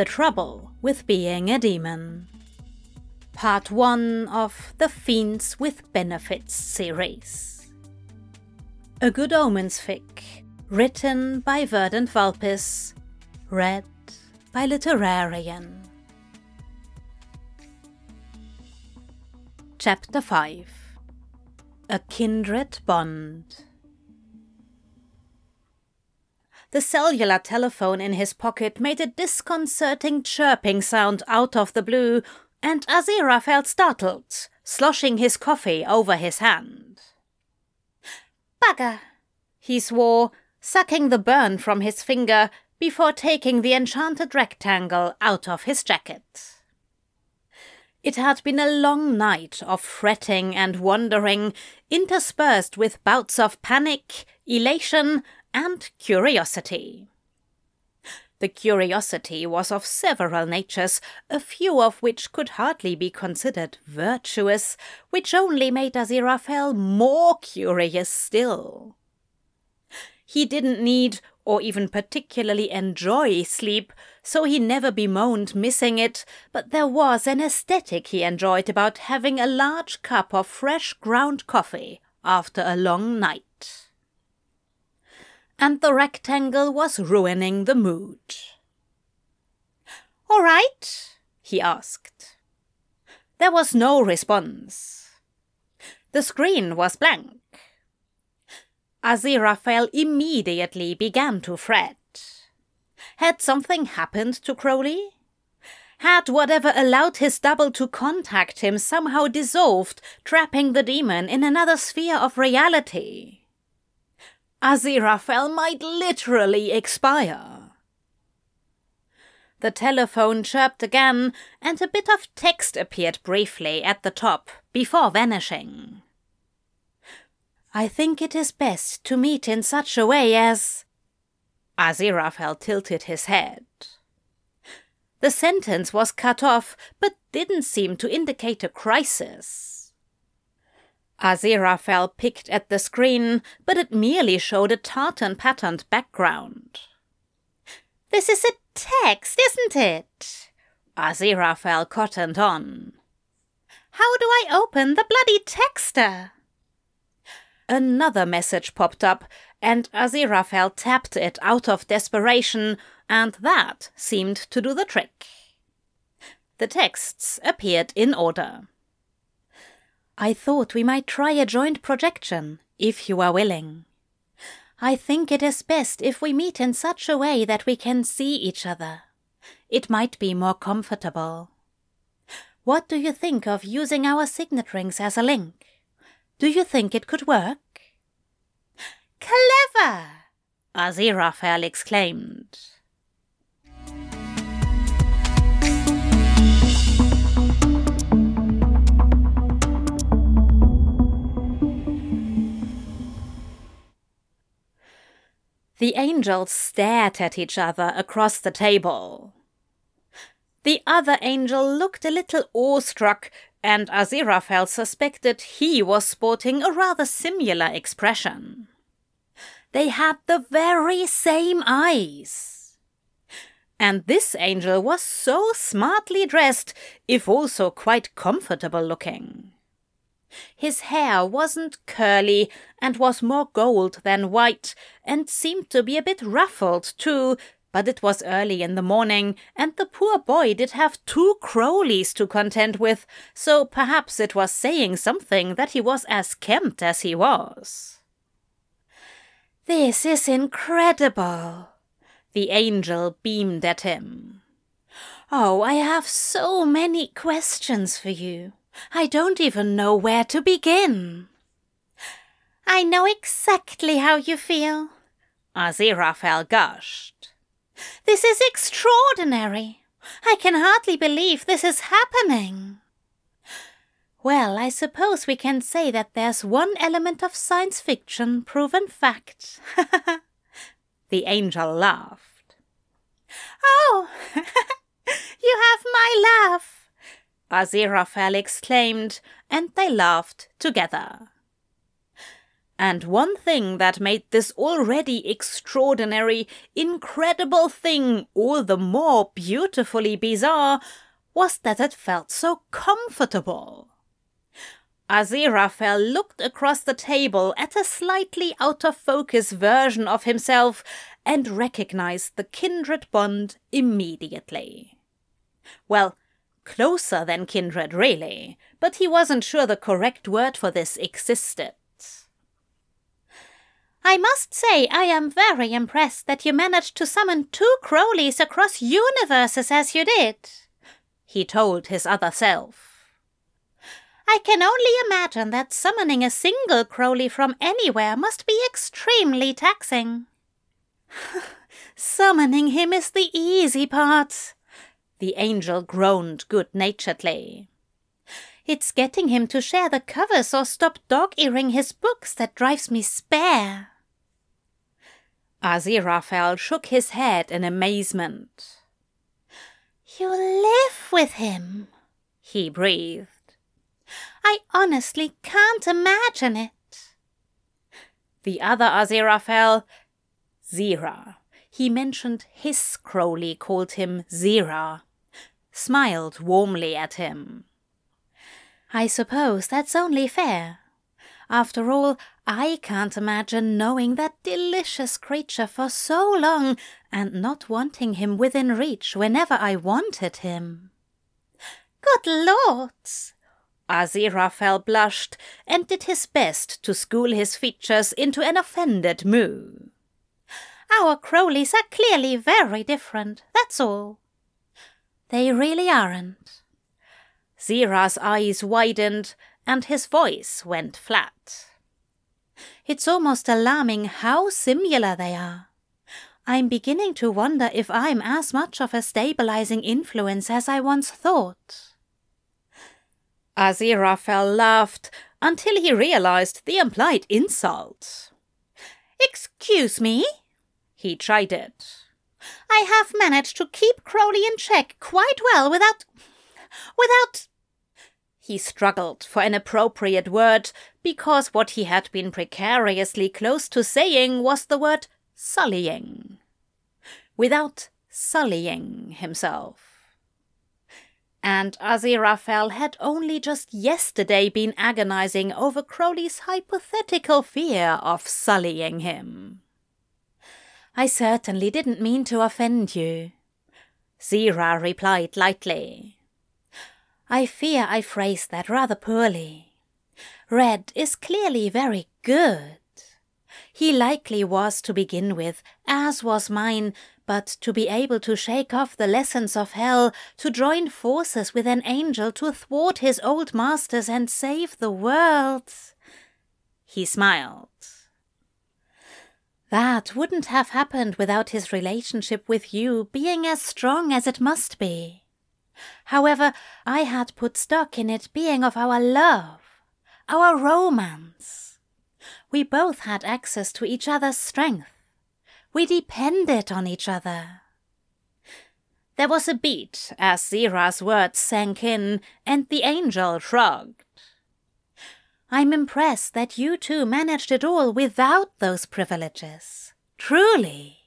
The Trouble with Being a Demon. Part 1 of the Fiends with Benefits series. A Good Omens fic, written by Verdant Valpis, read by Literarian. Chapter 5 A Kindred Bond. The cellular telephone in his pocket made a disconcerting chirping sound out of the blue, and Azira felt startled, sloshing his coffee over his hand. Bugger, he swore, sucking the burn from his finger before taking the enchanted rectangle out of his jacket. It had been a long night of fretting and wondering, interspersed with bouts of panic, elation, and curiosity. The curiosity was of several natures, a few of which could hardly be considered virtuous, which only made Aziraphale more curious still. He didn't need or even particularly enjoy sleep, so he never bemoaned missing it, but there was an aesthetic he enjoyed about having a large cup of fresh ground coffee after a long night and the rectangle was ruining the mood. All right, he asked. There was no response. The screen was blank. Aziraphale immediately began to fret. Had something happened to Crowley? Had whatever allowed his double to contact him somehow dissolved, trapping the demon in another sphere of reality? Aziraphale might literally expire. The telephone chirped again, and a bit of text appeared briefly at the top before vanishing. I think it is best to meet in such a way as. Aziraphale tilted his head. The sentence was cut off, but didn't seem to indicate a crisis. Aziraphale picked at the screen, but it merely showed a tartan patterned background. This is a text, isn't it? Aziraphale cottoned on. How do I open the bloody texter? Another message popped up, and Aziraphale tapped it out of desperation, and that seemed to do the trick. The texts appeared in order. I thought we might try a joint projection, if you are willing. I think it is best if we meet in such a way that we can see each other. It might be more comfortable. What do you think of using our signet rings as a link? Do you think it could work? Clever! Aziraphale exclaimed. The angels stared at each other across the table. The other angel looked a little awestruck, and Aziraphale suspected he was sporting a rather similar expression. They had the very same eyes. And this angel was so smartly dressed, if also quite comfortable looking. His hair wasn't curly and was more gold than white, and seemed to be a bit ruffled too, but it was early in the morning, and the poor boy did have two Crowleys to contend with, so perhaps it was saying something that he was as kempt as he was. This is incredible. The angel beamed at him. Oh, I have so many questions for you. I don't even know where to begin. I know exactly how you feel, Aziraphale gushed. This is extraordinary. I can hardly believe this is happening. Well, I suppose we can say that there's one element of science fiction proven fact. the angel laughed. Oh, you have my laugh. Aziraphale exclaimed, and they laughed together. And one thing that made this already extraordinary, incredible thing all the more beautifully bizarre was that it felt so comfortable. Aziraphale looked across the table at a slightly out of focus version of himself and recognized the kindred bond immediately. Well, closer than kindred, really, but he wasn't sure the correct word for this existed. I must say I am very impressed that you managed to summon two Crowleys across universes as you did, he told his other self. I can only imagine that summoning a single Crowley from anywhere must be extremely taxing. summoning him is the easy part, the angel groaned good naturedly. It's getting him to share the covers or stop dog earing his books that drives me spare. Aziraphale shook his head in amazement. You live with him, he breathed. I honestly can't imagine it. The other Aziraphale, Zira. He mentioned his Crowley called him Zira, smiled warmly at him. I suppose that's only fair. After all, I can't imagine knowing that delicious creature for so long and not wanting him within reach whenever I wanted him. Good lords! Aziraphale blushed and did his best to school his features into an offended moue. Our Crowleys are clearly very different, that's all. They really aren't. Zira's eyes widened and his voice went flat. It's almost alarming how similar they are. I'm beginning to wonder if I'm as much of a stabilizing influence as I once thought. Aziraphale laughed until he realized the implied insult. Excuse me? He tried it. I have managed to keep Crowley in check quite well without. without. He struggled for an appropriate word because what he had been precariously close to saying was the word sullying. Without sullying himself and Aziraphale had only just yesterday been agonizing over Crowley's hypothetical fear of sullying him. I certainly didn't mean to offend you, Zira replied lightly. I fear I phrased that rather poorly. Red is clearly very good. He likely was to begin with, as was mine, but to be able to shake off the lessons of hell, to join forces with an angel to thwart his old masters and save the world. He smiled. That wouldn't have happened without his relationship with you being as strong as it must be. However, I had put stock in it being of our love, our romance. We both had access to each other's strength we depended on each other. There was a beat as Zira's words sank in, and the angel shrugged. I'm impressed that you two managed it all without those privileges. Truly.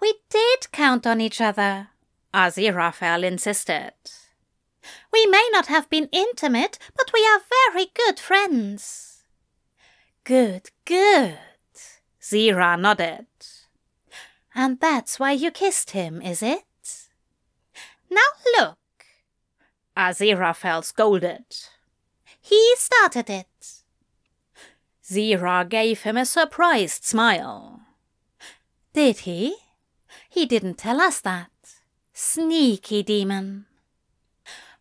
We did count on each other, Aziraphale insisted. We may not have been intimate, but we are very good friends. Good, good. Zira nodded. And that's why you kissed him, is it? Now look. Aziraphale scolded. He started it. Zira gave him a surprised smile. Did he? He didn't tell us that. Sneaky demon.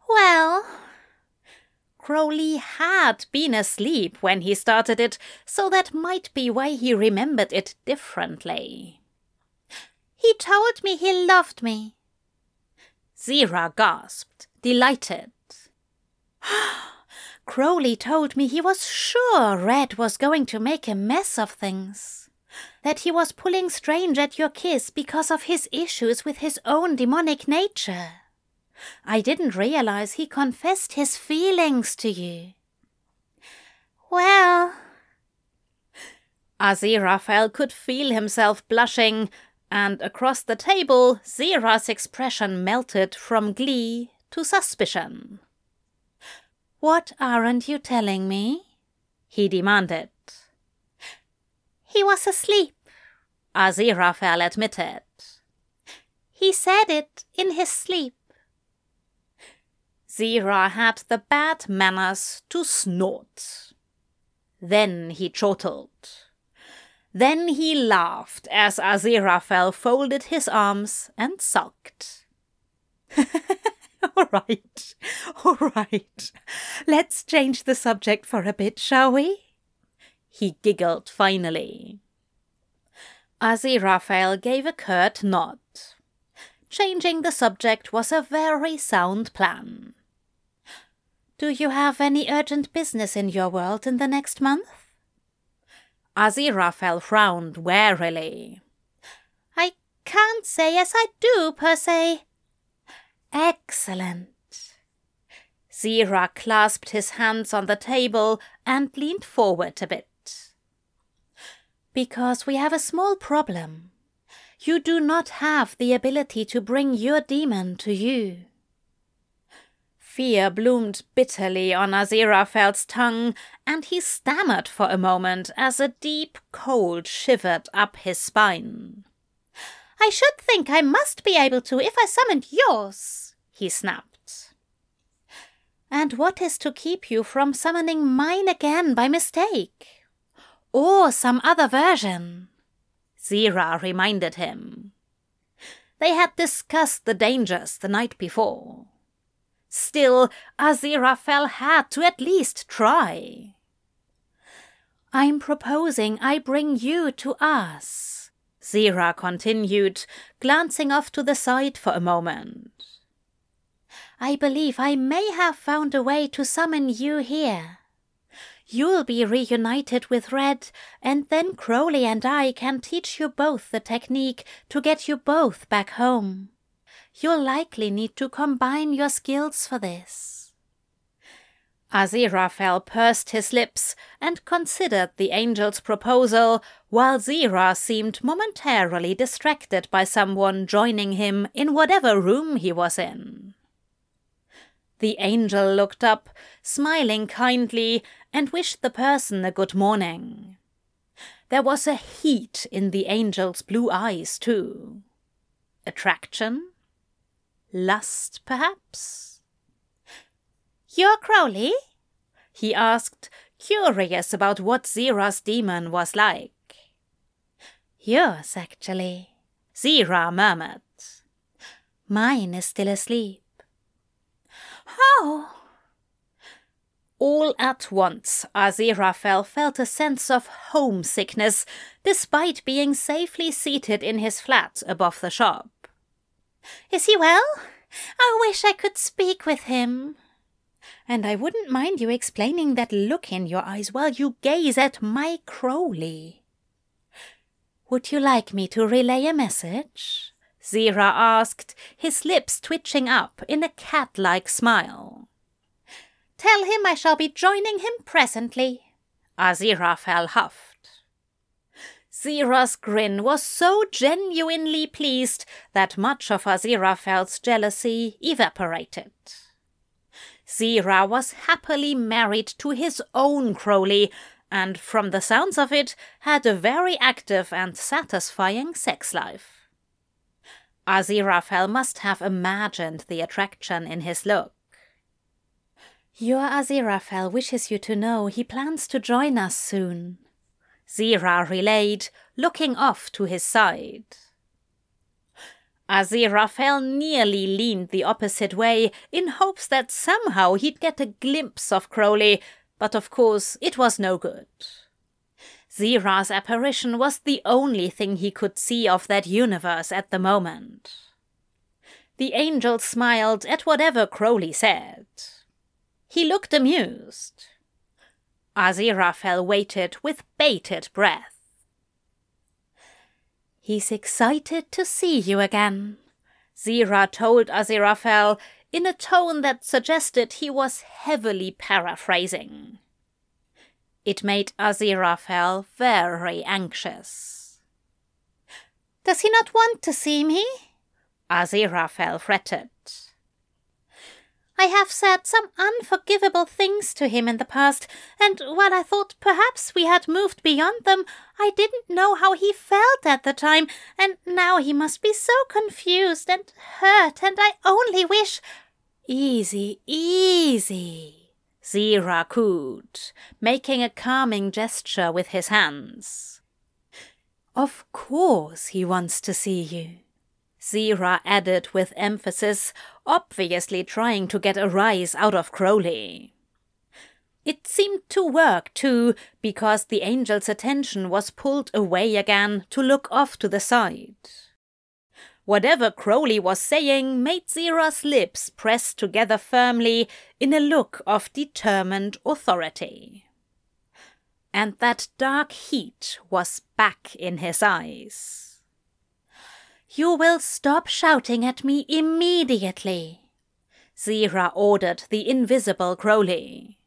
Well, Crowley had been asleep when he started it, so that might be why he remembered it differently. He told me he loved me. Zira gasped, delighted. Crowley told me he was sure Red was going to make a mess of things. That he was pulling strange at your kiss because of his issues with his own demonic nature. I didn't realize he confessed his feelings to you. Well, Aziraphale could feel himself blushing, and across the table, Zira's expression melted from glee to suspicion. What aren't you telling me? he demanded. He was asleep, Aziraphale admitted. He said it in his sleep. Zira had the bad manners to snort. Then he chortled. Then he laughed as Aziraphale folded his arms and sulked. all right, all right. Let's change the subject for a bit, shall we? He giggled finally. Aziraphale gave a curt nod. Changing the subject was a very sound plan. Do you have any urgent business in your world in the next month? Aziraphale frowned warily. I can't say as I do, per se. Excellent. Zira clasped his hands on the table and leaned forward a bit. Because we have a small problem. You do not have the ability to bring your demon to you. Fear bloomed bitterly on Aziraphale's tongue, and he stammered for a moment as a deep cold shivered up his spine. I should think I must be able to if I summoned yours, he snapped. And what is to keep you from summoning mine again by mistake? Or some other version? Zira reminded him. They had discussed the dangers the night before. Still, Aziraphale had to at least try. I'm proposing I bring you to us, Zira continued, glancing off to the side for a moment. I believe I may have found a way to summon you here. You'll be reunited with Red, and then Crowley and I can teach you both the technique to get you both back home. You'll likely need to combine your skills for this. Aziraphale pursed his lips and considered the angel's proposal, while Zira seemed momentarily distracted by someone joining him in whatever room he was in. The angel looked up, smiling kindly, and wished the person a good morning. There was a heat in the angel's blue eyes, too. Attraction? Lust, perhaps? You're Crowley? he asked, curious about what Zira's demon was like. Yours, actually, Zira murmured. Mine is still asleep. Oh! All at once, Aziraphale felt a sense of homesickness, despite being safely seated in his flat above the shop. Is he well? I wish I could speak with him. And I wouldn't mind you explaining that look in your eyes while you gaze at my Crowley. Would you like me to relay a message? Zira asked, his lips twitching up in a cat like smile. Tell him I shall be joining him presently. Azira Aziraphale huffed. Zira's grin was so genuinely pleased that much of Azira Aziraphale's jealousy evaporated. Zira was happily married to his own Crowley, and from the sounds of it, had a very active and satisfying sex life. Aziraphale must have imagined the attraction in his look. Your Aziraphale wishes you to know he plans to join us soon, Zira relayed, looking off to his side. Aziraphale nearly leaned the opposite way in hopes that somehow he'd get a glimpse of Crowley, but of course it was no good. Zira's apparition was the only thing he could see of that universe at the moment. The angel smiled at whatever Crowley said. He looked amused. Aziraphale waited with bated breath. He's excited to see you again, Zira told Aziraphale in a tone that suggested he was heavily paraphrasing. It made Aziraphale very anxious. Does he not want to see me? Aziraphale fretted. I have said some unforgivable things to him in the past, and while I thought perhaps we had moved beyond them, I didn't know how he felt at the time, and now he must be so confused and hurt, and I only wish. Easy, easy, Zira cooed, making a calming gesture with his hands. Of course he wants to see you. Zira added with emphasis, obviously trying to get a rise out of Crowley. It seemed to work, too, because the angel's attention was pulled away again to look off to the side. Whatever Crowley was saying made Zira's lips press together firmly in a look of determined authority. And that dark heat was back in his eyes. You will stop shouting at me immediately, Zira ordered the invisible Crowley.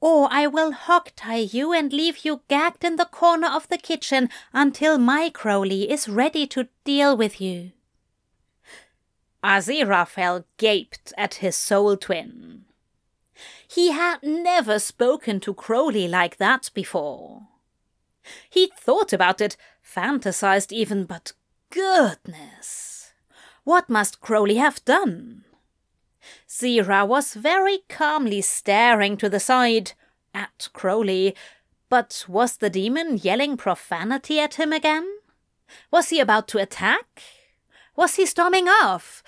Or I will hog-tie you and leave you gagged in the corner of the kitchen until my Crowley is ready to deal with you. Aziraphale gaped at his soul twin. He had never spoken to Crowley like that before. He'd thought about it, fantasized even, but Goodness! What must Crowley have done? Zira was very calmly staring to the side at Crowley, but was the demon yelling profanity at him again? Was he about to attack? Was he storming off?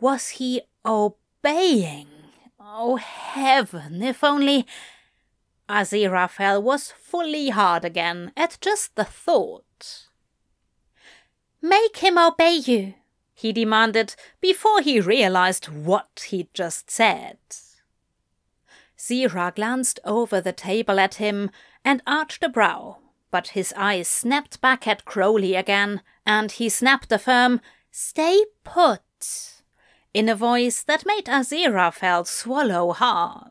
Was he obeying? Oh, heaven, if only. Aziraphale was fully hard again at just the thought. Make him obey you, he demanded before he realized what he'd just said. Zira glanced over the table at him and arched a brow, but his eyes snapped back at Crowley again, and he snapped a firm, Stay put, in a voice that made Aziraphale swallow hard.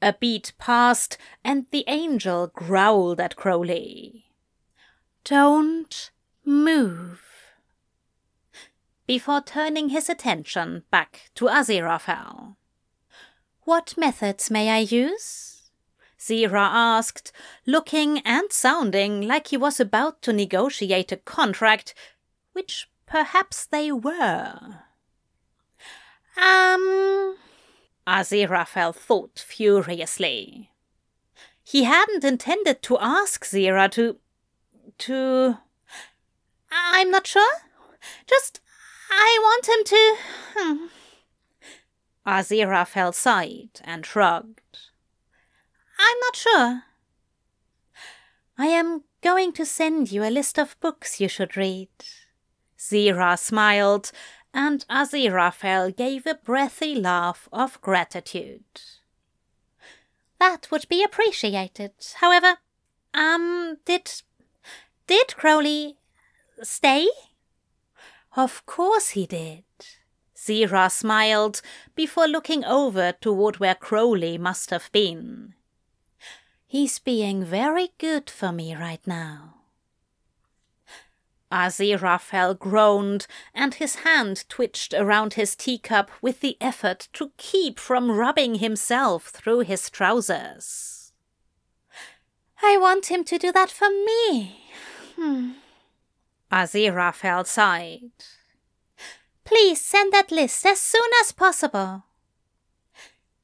A beat passed, and the angel growled at Crowley. Don't Move. Before turning his attention back to Aziraphale. What methods may I use? Zira asked, looking and sounding like he was about to negotiate a contract, which perhaps they were. Um. Aziraphale thought furiously. He hadn't intended to ask Zira to. to. I'm not sure. Just, I want him to. Hmm. Aziraphale sighed and shrugged. I'm not sure. I am going to send you a list of books you should read. Zira smiled, and Aziraphale gave a breathy laugh of gratitude. That would be appreciated. However, um, did did Crowley stay? Of course he did. Zira smiled before looking over toward where Crowley must have been. He's being very good for me right now. Aziraphale groaned, and his hand twitched around his teacup with the effort to keep from rubbing himself through his trousers. I want him to do that for me. Hmm. Aziraphale sighed. Please send that list as soon as possible.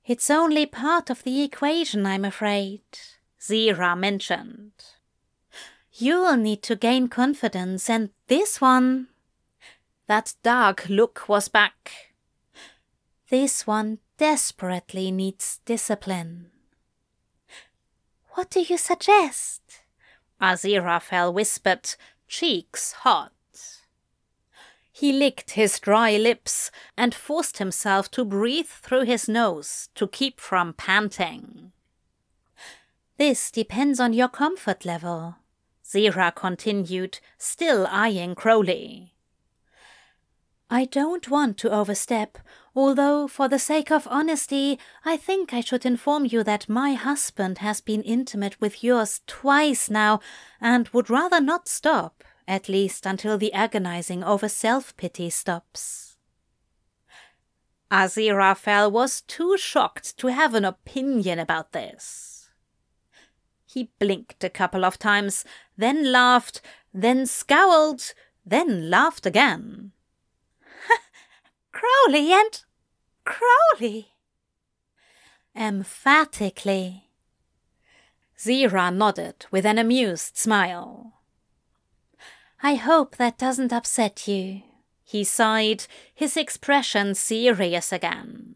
It's only part of the equation, I'm afraid, Zira mentioned. You'll need to gain confidence, and this one. That dark look was back. This one desperately needs discipline. What do you suggest? Aziraphale whispered, cheeks hot. He licked his dry lips and forced himself to breathe through his nose to keep from panting. This depends on your comfort level, Zira continued, still eyeing Crowley. I don't want to overstep, although, for the sake of honesty, I think I should inform you that my husband has been intimate with yours twice now, and would rather not stop, at least until the agonizing over self pity stops. Aziraphale was too shocked to have an opinion about this. He blinked a couple of times, then laughed, then scowled, then laughed again. Crowley and Crowley. Emphatically. Zira nodded with an amused smile. I hope that doesn't upset you, he sighed, his expression serious again.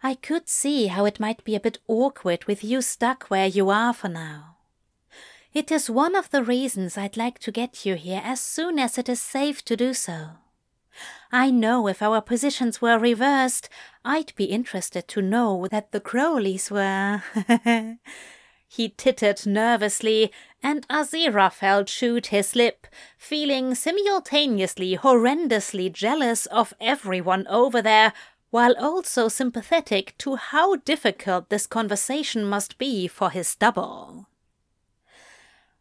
I could see how it might be a bit awkward with you stuck where you are for now. It is one of the reasons I'd like to get you here as soon as it is safe to do so. I know if our positions were reversed, I'd be interested to know that the Crowleys were. he tittered nervously, and Aziraphale chewed his lip, feeling simultaneously horrendously jealous of everyone over there, while also sympathetic to how difficult this conversation must be for his double.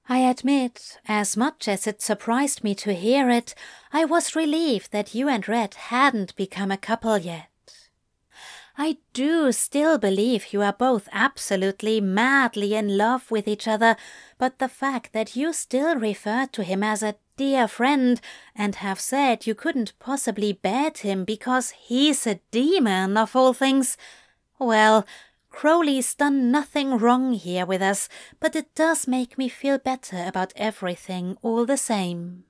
I admit, as much as it surprised me to hear it, I was relieved that you and Red hadn't become a couple yet. I do still believe you are both absolutely madly in love with each other, but the fact that you still refer to him as a dear friend and have said you couldn't possibly bed him because he's a demon of all things, well, Crowley's done nothing wrong here with us, but it does make me feel better about everything all the same.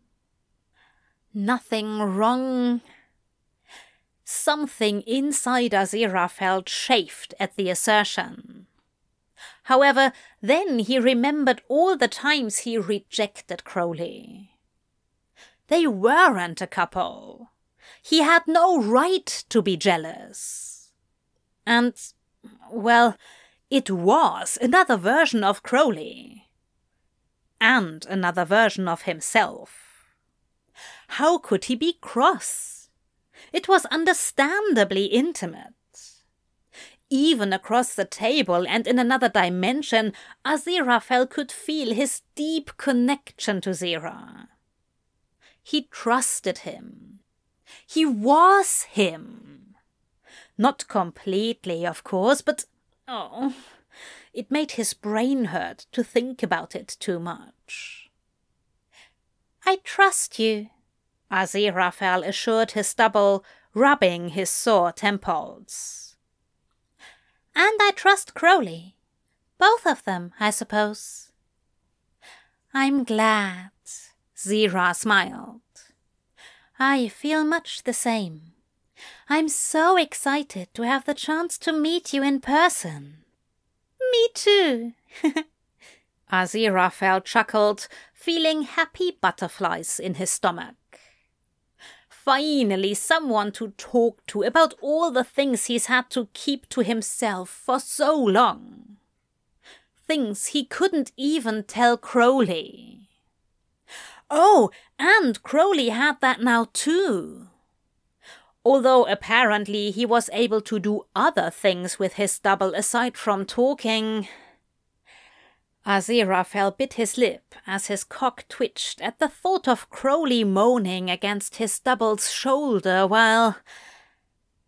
Nothing wrong. Something inside Aziraphale chafed at the assertion. However, then he remembered all the times he rejected Crowley. They weren't a couple. He had no right to be jealous. And well, it was another version of Crowley. And another version of himself. How could he be cross? It was understandably intimate. Even across the table and in another dimension, Aziraphale could feel his deep connection to Zira. He trusted him. He was him. Not completely, of course, but oh, it made his brain hurt to think about it too much. I trust you, Aziraphale assured his double, rubbing his sore temples. And I trust Crowley. Both of them, I suppose. I'm glad, Zira smiled. I feel much the same. I'm so excited to have the chance to meet you in person. Me too. Aziraphale chuckled, feeling happy butterflies in his stomach. Finally, someone to talk to about all the things he's had to keep to himself for so long. Things he couldn't even tell Crowley. Oh, and Crowley had that now too although apparently he was able to do other things with his double aside from talking. Aziraphale bit his lip as his cock twitched at the thought of Crowley moaning against his double's shoulder while.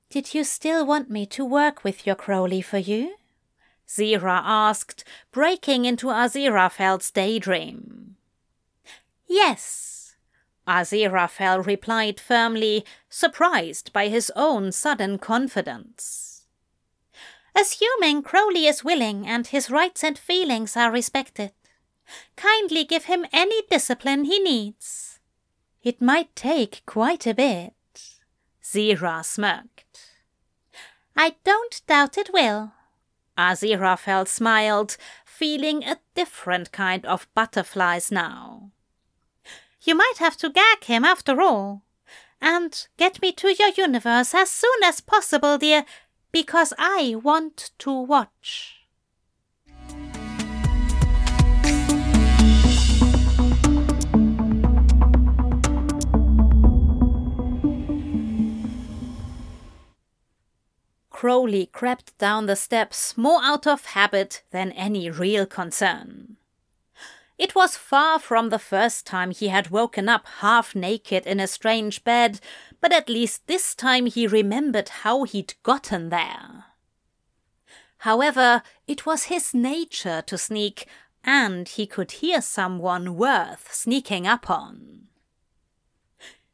Did you still want me to work with your Crowley for you? Zira asked, breaking into Aziraphale's daydream. Yes, Aziraphale replied firmly, surprised by his own sudden confidence. Assuming Crowley is willing and his rights and feelings are respected, kindly give him any discipline he needs. It might take quite a bit. Zira smirked. I don't doubt it will. Aziraphale smiled, feeling a different kind of butterflies now. You might have to gag him after all. And get me to your universe as soon as possible, dear, because I want to watch. Crowley crept down the steps more out of habit than any real concern. It was far from the first time he had woken up half naked in a strange bed, but at least this time he remembered how he'd gotten there. However, it was his nature to sneak, and he could hear someone worth sneaking up on.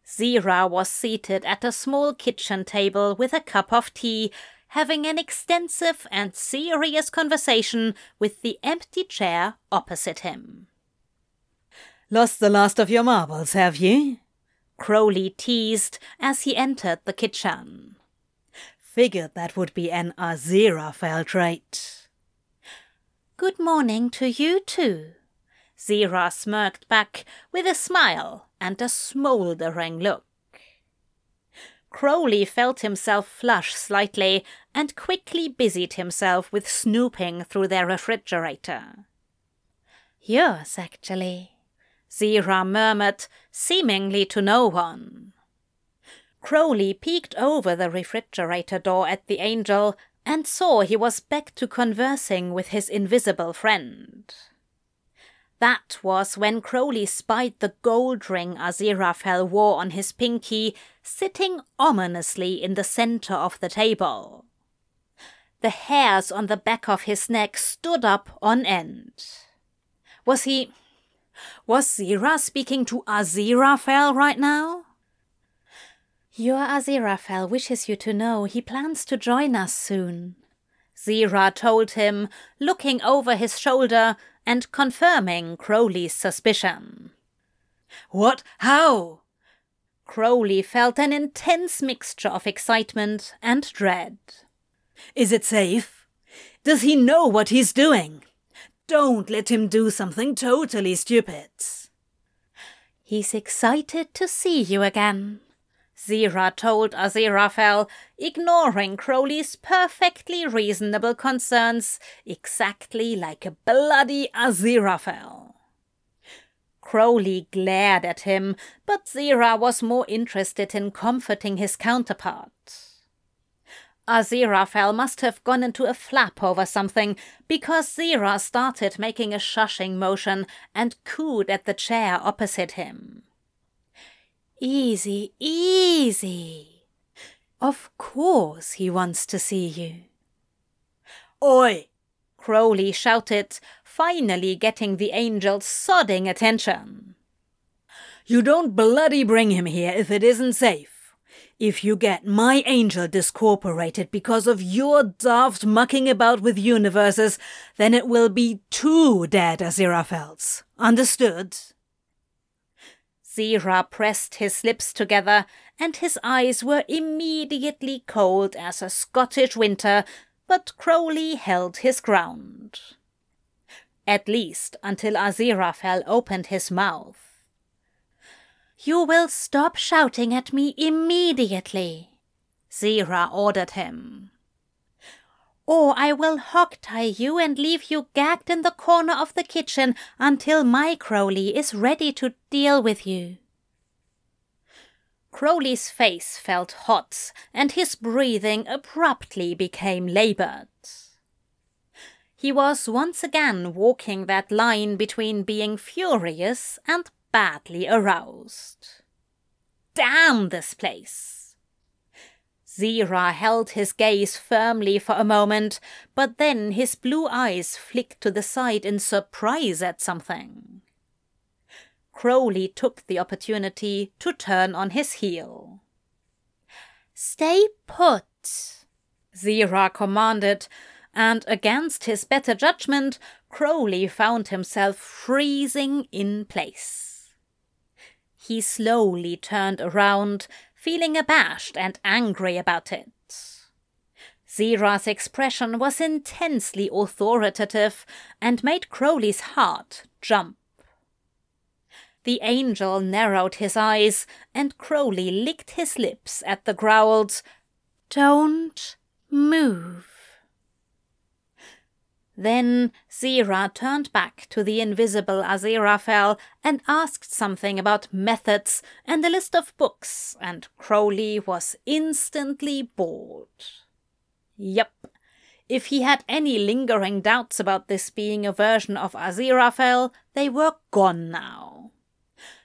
Zira was seated at a small kitchen table with a cup of tea, having an extensive and serious conversation with the empty chair opposite him. Lost the last of your marbles, have you? Crowley teased as he entered the kitchen. Figured that would be an Aziraphale trait. Good morning to you too. Zira smirked back with a smile and a smouldering look. Crowley felt himself flush slightly and quickly busied himself with snooping through their refrigerator. Yours, actually, Zira murmured, seemingly to no one. Crowley peeked over the refrigerator door at the angel and saw he was back to conversing with his invisible friend. That was when Crowley spied the gold ring Aziraphale wore on his pinky sitting ominously in the center of the table. The hairs on the back of his neck stood up on end. Was he. Was Zira speaking to Aziraphale right now? Your Aziraphale wishes you to know he plans to join us soon, Zira told him, looking over his shoulder and confirming Crowley's suspicion. What? How? Crowley felt an intense mixture of excitement and dread. Is it safe? Does he know what he's doing? Don't let him do something totally stupid. He's excited to see you again, Zira told Aziraphale, ignoring Crowley's perfectly reasonable concerns, exactly like a bloody Aziraphale. Crowley glared at him, but Zira was more interested in comforting his counterpart. Aziraphale must have gone into a flap over something, because Zira started making a shushing motion and cooed at the chair opposite him. Easy, easy. Of course he wants to see you. Oi! Crowley shouted, finally getting the angel's sodding attention. You don't bloody bring him here if it isn't safe. If you get my angel discorporated because of your daft mucking about with universes, then it will be two dead Aziraphales. Understood? Zira pressed his lips together, and his eyes were immediately cold as a Scottish winter, but Crowley held his ground. At least until Aziraphale opened his mouth. You will stop shouting at me immediately, Zira ordered him or I will hog tie you and leave you gagged in the corner of the kitchen until my Crowley is ready to deal with you. Crowley's face felt hot, and his breathing abruptly became labored. He was once again walking that line between being furious and badly aroused. Damn this place! Zira held his gaze firmly for a moment, but then his blue eyes flicked to the side in surprise at something. Crowley took the opportunity to turn on his heel. Stay put, Zira commanded, and against his better judgment, Crowley found himself freezing in place. He slowly turned around feeling abashed and angry about it. Zira's expression was intensely authoritative and made Crowley's heart jump. The angel narrowed his eyes, and Crowley licked his lips at the growled, Don't move. Then Zira turned back to the invisible Aziraphale and asked something about methods and a list of books, and Crowley was instantly bored. Yep. If he had any lingering doubts about this being a version of Aziraphale, they were gone now.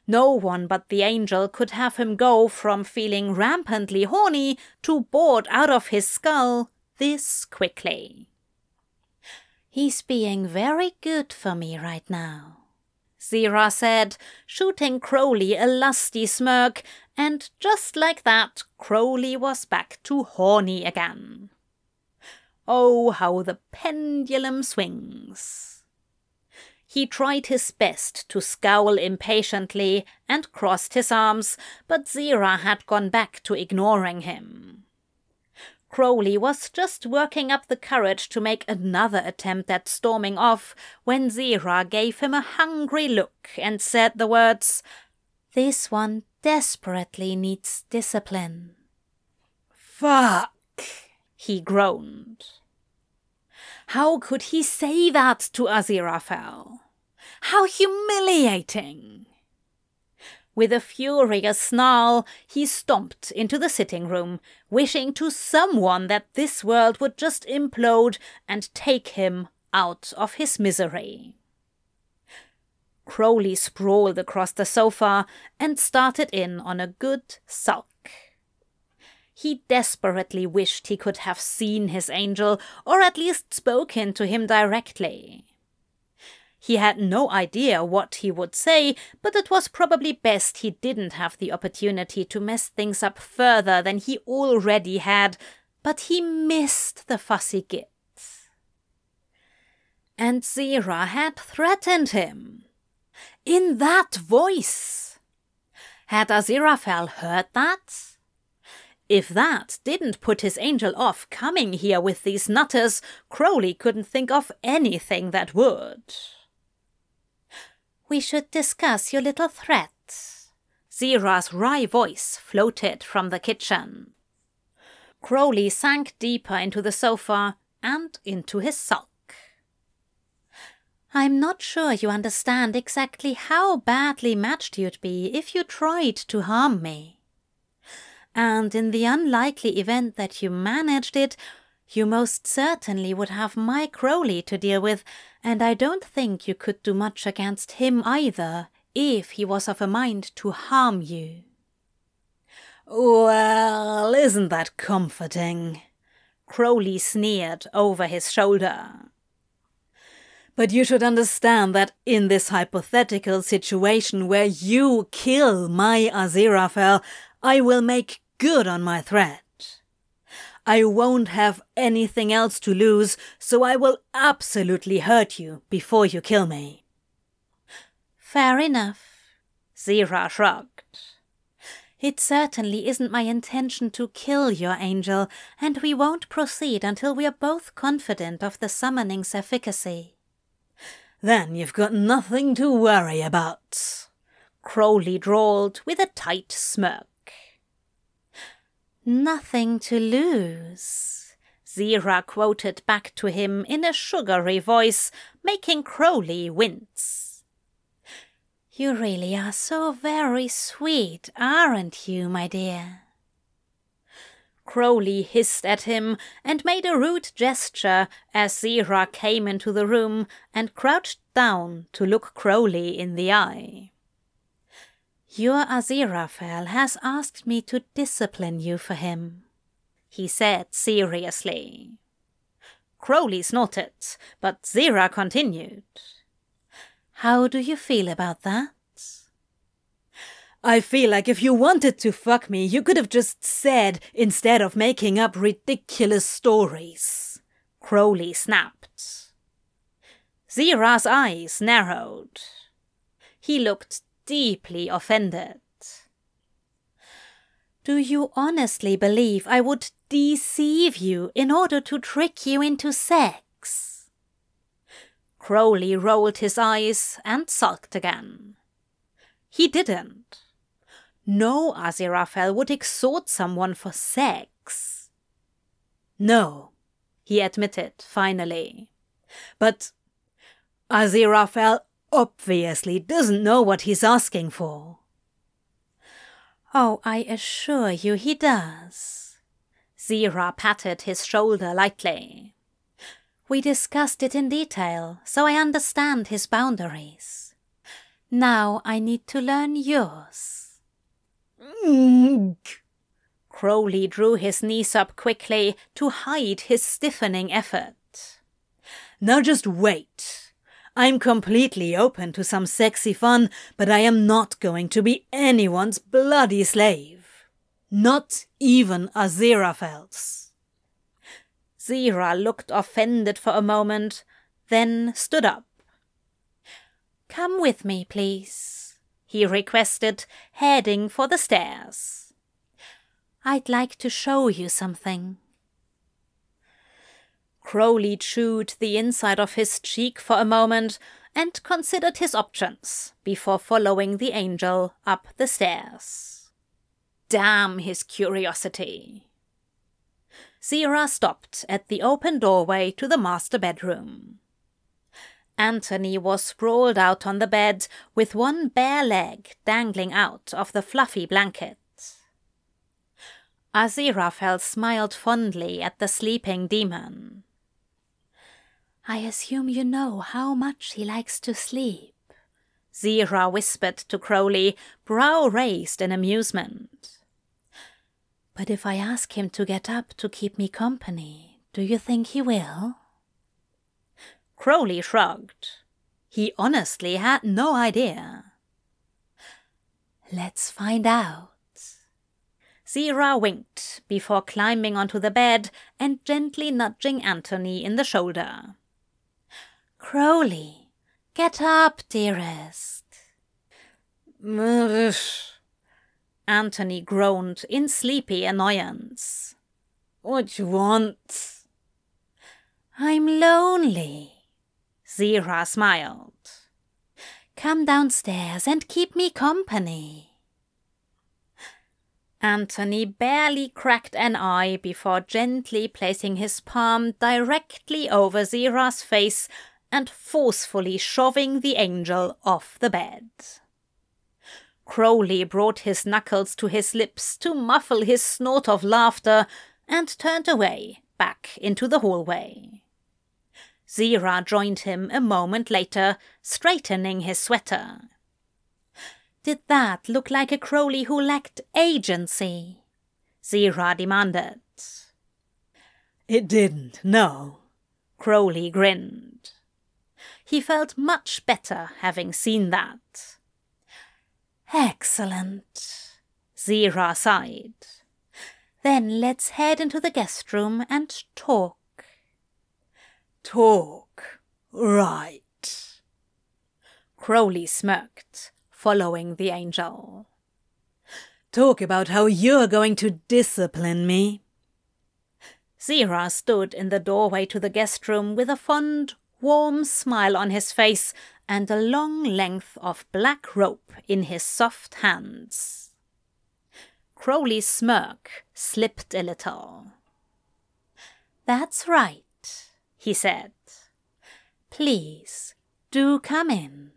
No one but the angel could have him go from feeling rampantly horny to bored out of his skull this quickly. He's being very good for me right now. Zira said, shooting Crowley a lusty smirk, and just like that, Crowley was back to horny again. Oh, how the pendulum swings! He tried his best to scowl impatiently and crossed his arms, but Zira had gone back to ignoring him. Crowley was just working up the courage to make another attempt at storming off when Zira gave him a hungry look and said the words, This one desperately needs discipline. Fuck! he groaned. How could he say that to Aziraphale? How humiliating! With a furious snarl, he stomped into the sitting room, wishing to someone that this world would just implode and take him out of his misery. Crowley sprawled across the sofa and started in on a good sulk. He desperately wished he could have seen his angel, or at least spoken to him directly. He had no idea what he would say, but it was probably best he didn't have the opportunity to mess things up further than he already had, but he missed the fussy git. And Zira had threatened him. In that voice! Had Aziraphale heard that? If that didn't put his angel off coming here with these nutters, Crowley couldn't think of anything that would. We should discuss your little threat. Zira's wry voice floated from the kitchen. Crowley sank deeper into the sofa and into his sulk. I'm not sure you understand exactly how badly matched you'd be if you tried to harm me and in the unlikely event that you managed it, you most certainly would have my Crowley to deal with, and I don't think you could do much against him either, if he was of a mind to harm you. Well, isn't that comforting? Crowley sneered over his shoulder. But you should understand that in this hypothetical situation where you kill my Aziraphale, I will make good on my threat. I won't have anything else to lose, so I will absolutely hurt you before you kill me. Fair enough. Zira shrugged. It certainly isn't my intention to kill your angel, and we won't proceed until we are both confident of the summoning's efficacy. Then you've got nothing to worry about. Crowley drawled with a tight smirk. Nothing to lose. Zira quoted back to him in a sugary voice, making Crowley wince. You really are so very sweet, aren't you, my dear? Crowley hissed at him and made a rude gesture as Zira came into the room and crouched down to look Crowley in the eye. Your Aziraphale has asked me to discipline you for him, he said seriously. Crowley snorted, but Zira continued. How do you feel about that? I feel like if you wanted to fuck me, you could have just said instead of making up ridiculous stories. Crowley snapped. Zira's eyes narrowed. He looked deeply offended. Do you honestly believe I would deceive you in order to trick you into sex? Crowley rolled his eyes and sulked again. He didn't. No Aziraphale would exhort someone for sex. No, he admitted finally. But Aziraphale obviously doesn't know what he's asking for. Oh, I assure you he does. Zira patted his shoulder lightly. We discussed it in detail, so I understand his boundaries. Now I need to learn yours. Crowley drew his knees up quickly to hide his stiffening effort. Now just wait. I'm completely open to some sexy fun, but I am not going to be anyone's bloody slave. Not even Aziraphale's. Zira looked offended for a moment, then stood up. Come with me, please, he requested, heading for the stairs. I'd like to show you something. Crowley chewed the inside of his cheek for a moment and considered his options before following the angel up the stairs. Damn his curiosity. Zira stopped at the open doorway to the master bedroom. Anthony was sprawled out on the bed with one bare leg dangling out of the fluffy blanket. Aziraphale smiled fondly at the sleeping demon. I assume you know how much he likes to sleep, Zira whispered to Crowley, brow raised in amusement. But if I ask him to get up to keep me company, do you think he will? Crowley shrugged. He honestly had no idea. Let's find out. Zira winked before climbing onto the bed and gently nudging Anthony in the shoulder. Crowley, get up, dearest. Anthony groaned in sleepy annoyance. What you want? I'm lonely. Zira smiled. Come downstairs and keep me company. Anthony barely cracked an eye before gently placing his palm directly over Zira's face and forcefully shoving the angel off the bed. Crowley brought his knuckles to his lips to muffle his snort of laughter and turned away, back into the hallway. Zira joined him a moment later, straightening his sweater. Did that look like a Crowley who lacked agency? Zira demanded. It didn't, no. Crowley grinned. He felt much better having seen that. Excellent. Zira sighed. Then let's head into the guest room and talk. Talk. Right. Crowley smirked, following the angel. Talk about how you're going to discipline me. Zira stood in the doorway to the guest room with a fond, warm smile on his face and a long length of black rope in his soft hands. Crowley's smirk slipped a little. That's right, he said. Please, do come in.